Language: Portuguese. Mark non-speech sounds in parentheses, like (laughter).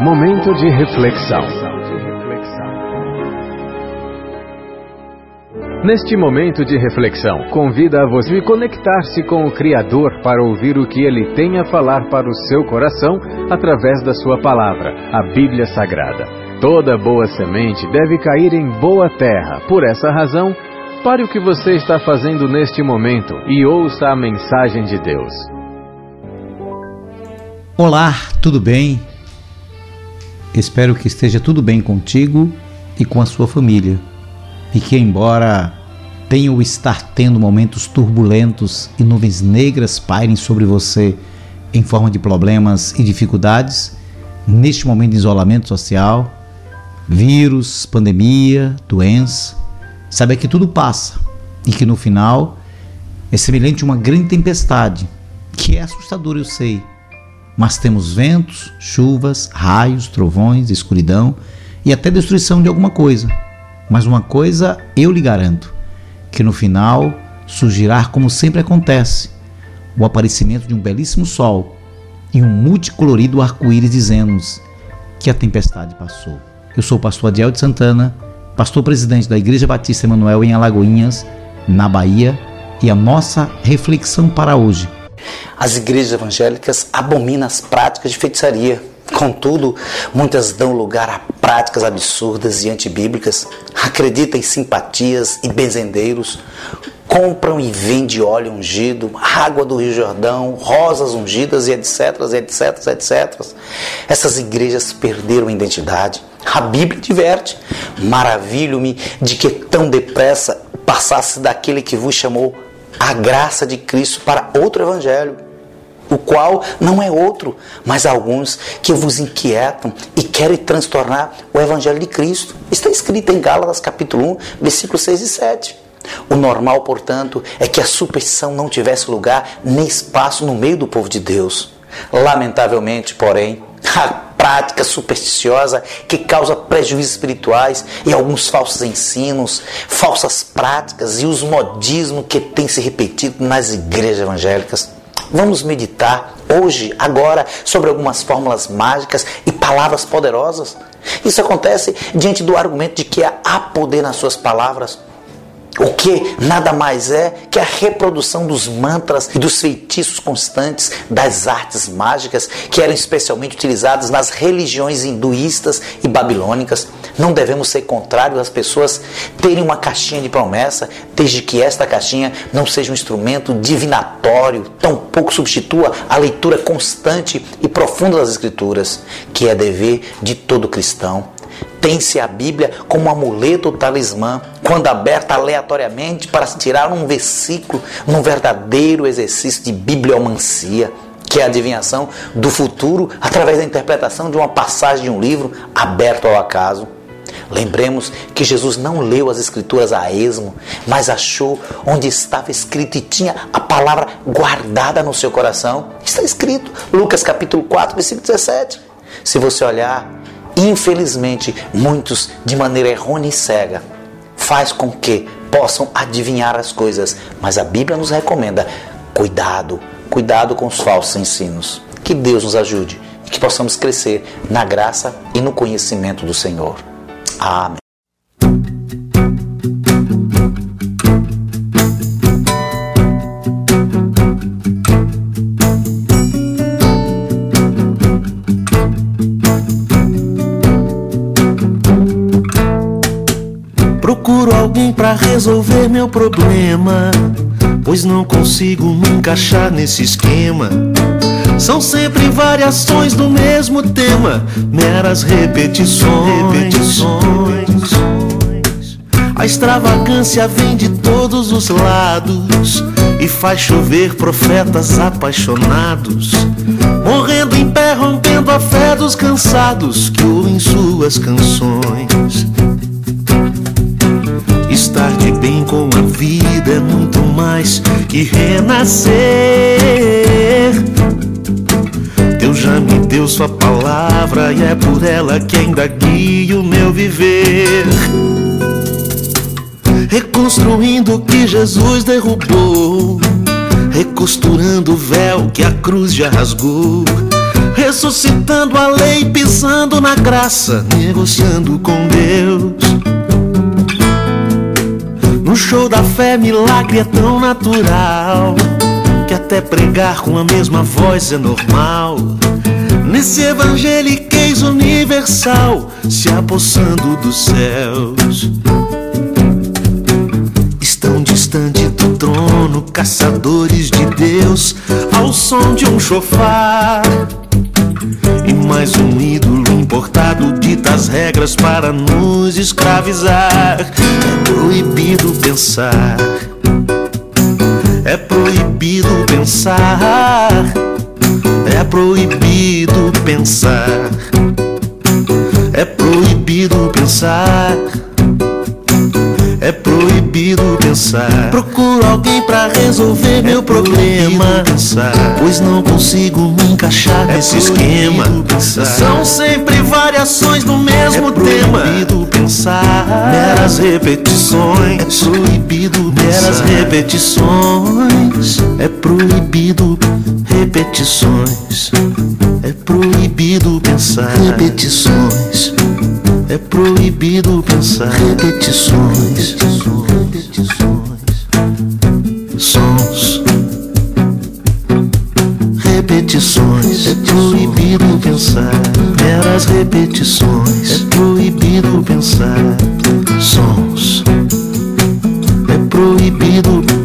Momento de reflexão. Neste momento de reflexão, convida a você conectar-se com o Criador para ouvir o que ele tem a falar para o seu coração através da sua palavra, a Bíblia Sagrada. Toda boa semente deve cair em boa terra. Por essa razão, pare o que você está fazendo neste momento e ouça a mensagem de Deus. Olá, tudo bem? Espero que esteja tudo bem contigo e com a sua família. E que, embora tenha o estar tendo momentos turbulentos e nuvens negras pairem sobre você em forma de problemas e dificuldades, neste momento de isolamento social, vírus, pandemia, doença, saiba que tudo passa e que no final é semelhante a uma grande tempestade, que é assustadora, eu sei mas temos ventos, chuvas, raios, trovões, escuridão e até destruição de alguma coisa. Mas uma coisa eu lhe garanto: que no final surgirá como sempre acontece, o aparecimento de um belíssimo sol e um multicolorido arco-íris dizendo-nos que a tempestade passou. Eu sou o pastor Adiel de Santana, pastor presidente da Igreja Batista Emanuel em Alagoinhas, na Bahia, e a nossa reflexão para hoje as igrejas evangélicas abominam as práticas de feitiçaria. Contudo, muitas dão lugar a práticas absurdas e antibíblicas, acreditam em simpatias e benzendeiros, compram e vendem óleo ungido, água do Rio Jordão, rosas ungidas e etc, etc, etc. Essas igrejas perderam a identidade. A Bíblia diverte. Maravilho-me de que tão depressa passasse daquele que vos chamou a graça de Cristo para outro evangelho, o qual não é outro, mas alguns que vos inquietam e querem transtornar o evangelho de Cristo. Está escrito em Gálatas capítulo 1, versículos 6 e 7. O normal, portanto, é que a superstição não tivesse lugar nem espaço no meio do povo de Deus. Lamentavelmente, porém, (laughs) a prática supersticiosa que causa prejuízos espirituais e alguns falsos ensinos, falsas práticas e os modismos que têm se repetido nas igrejas evangélicas. Vamos meditar hoje, agora, sobre algumas fórmulas mágicas e palavras poderosas. Isso acontece diante do argumento de que há poder nas suas palavras. O que nada mais é que a reprodução dos mantras e dos feitiços constantes das artes mágicas que eram especialmente utilizadas nas religiões hinduístas e babilônicas. Não devemos ser contrários às pessoas terem uma caixinha de promessa, desde que esta caixinha não seja um instrumento divinatório, tampouco substitua a leitura constante e profunda das Escrituras, que é dever de todo cristão. Tem-se a Bíblia como amuleto ou talismã, quando aberta aleatoriamente para se tirar um versículo num verdadeiro exercício de bibliomancia, que é a adivinhação do futuro através da interpretação de uma passagem de um livro aberto ao acaso. Lembremos que Jesus não leu as Escrituras a esmo, mas achou onde estava escrito e tinha a palavra guardada no seu coração. Está escrito, Lucas capítulo 4, versículo 17. Se você olhar infelizmente, muitos, de maneira errônea e cega, faz com que possam adivinhar as coisas. Mas a Bíblia nos recomenda: cuidado, cuidado com os falsos ensinos. Que Deus nos ajude e que possamos crescer na graça e no conhecimento do Senhor. Amém. Alguém para resolver meu problema, pois não consigo me encaixar nesse esquema. São sempre variações do mesmo tema, meras repetições. repetições. A extravagância vem de todos os lados e faz chover profetas apaixonados, morrendo em pé, rompendo a fé dos cansados que ouvem suas canções. Estar de bem com a vida é muito mais que renascer. Deus já me deu Sua palavra e é por ela que ainda guio o meu viver. Reconstruindo o que Jesus derrubou, recosturando o véu que a cruz já rasgou ressuscitando a lei, pisando na graça, negociando com Deus. No show da fé, milagre é tão natural que até pregar com a mesma voz é normal. Nesse evangeliquez universal, se apossando dos céus. Estão distante do trono, caçadores de Deus, ao som de um chofar. E mais um ídolo importado dita as regras para nos escravizar. É proibido pensar, é proibido pensar, é proibido pensar, é proibido pensar. É proibido pensar. Procuro alguém pra resolver é meu problema. Pensar, pois não consigo me encaixar é nesse esquema. Pensar. São sempre variações do mesmo é tema. proibido pensar. Meras repetições. É proibido Meras pensar. repetições. É proibido repetições. É proibido pensar. Repetições. É proibido pensar repetições, sons, repetições. É proibido pensar meras repetições. É proibido pensar sons. É proibido pensar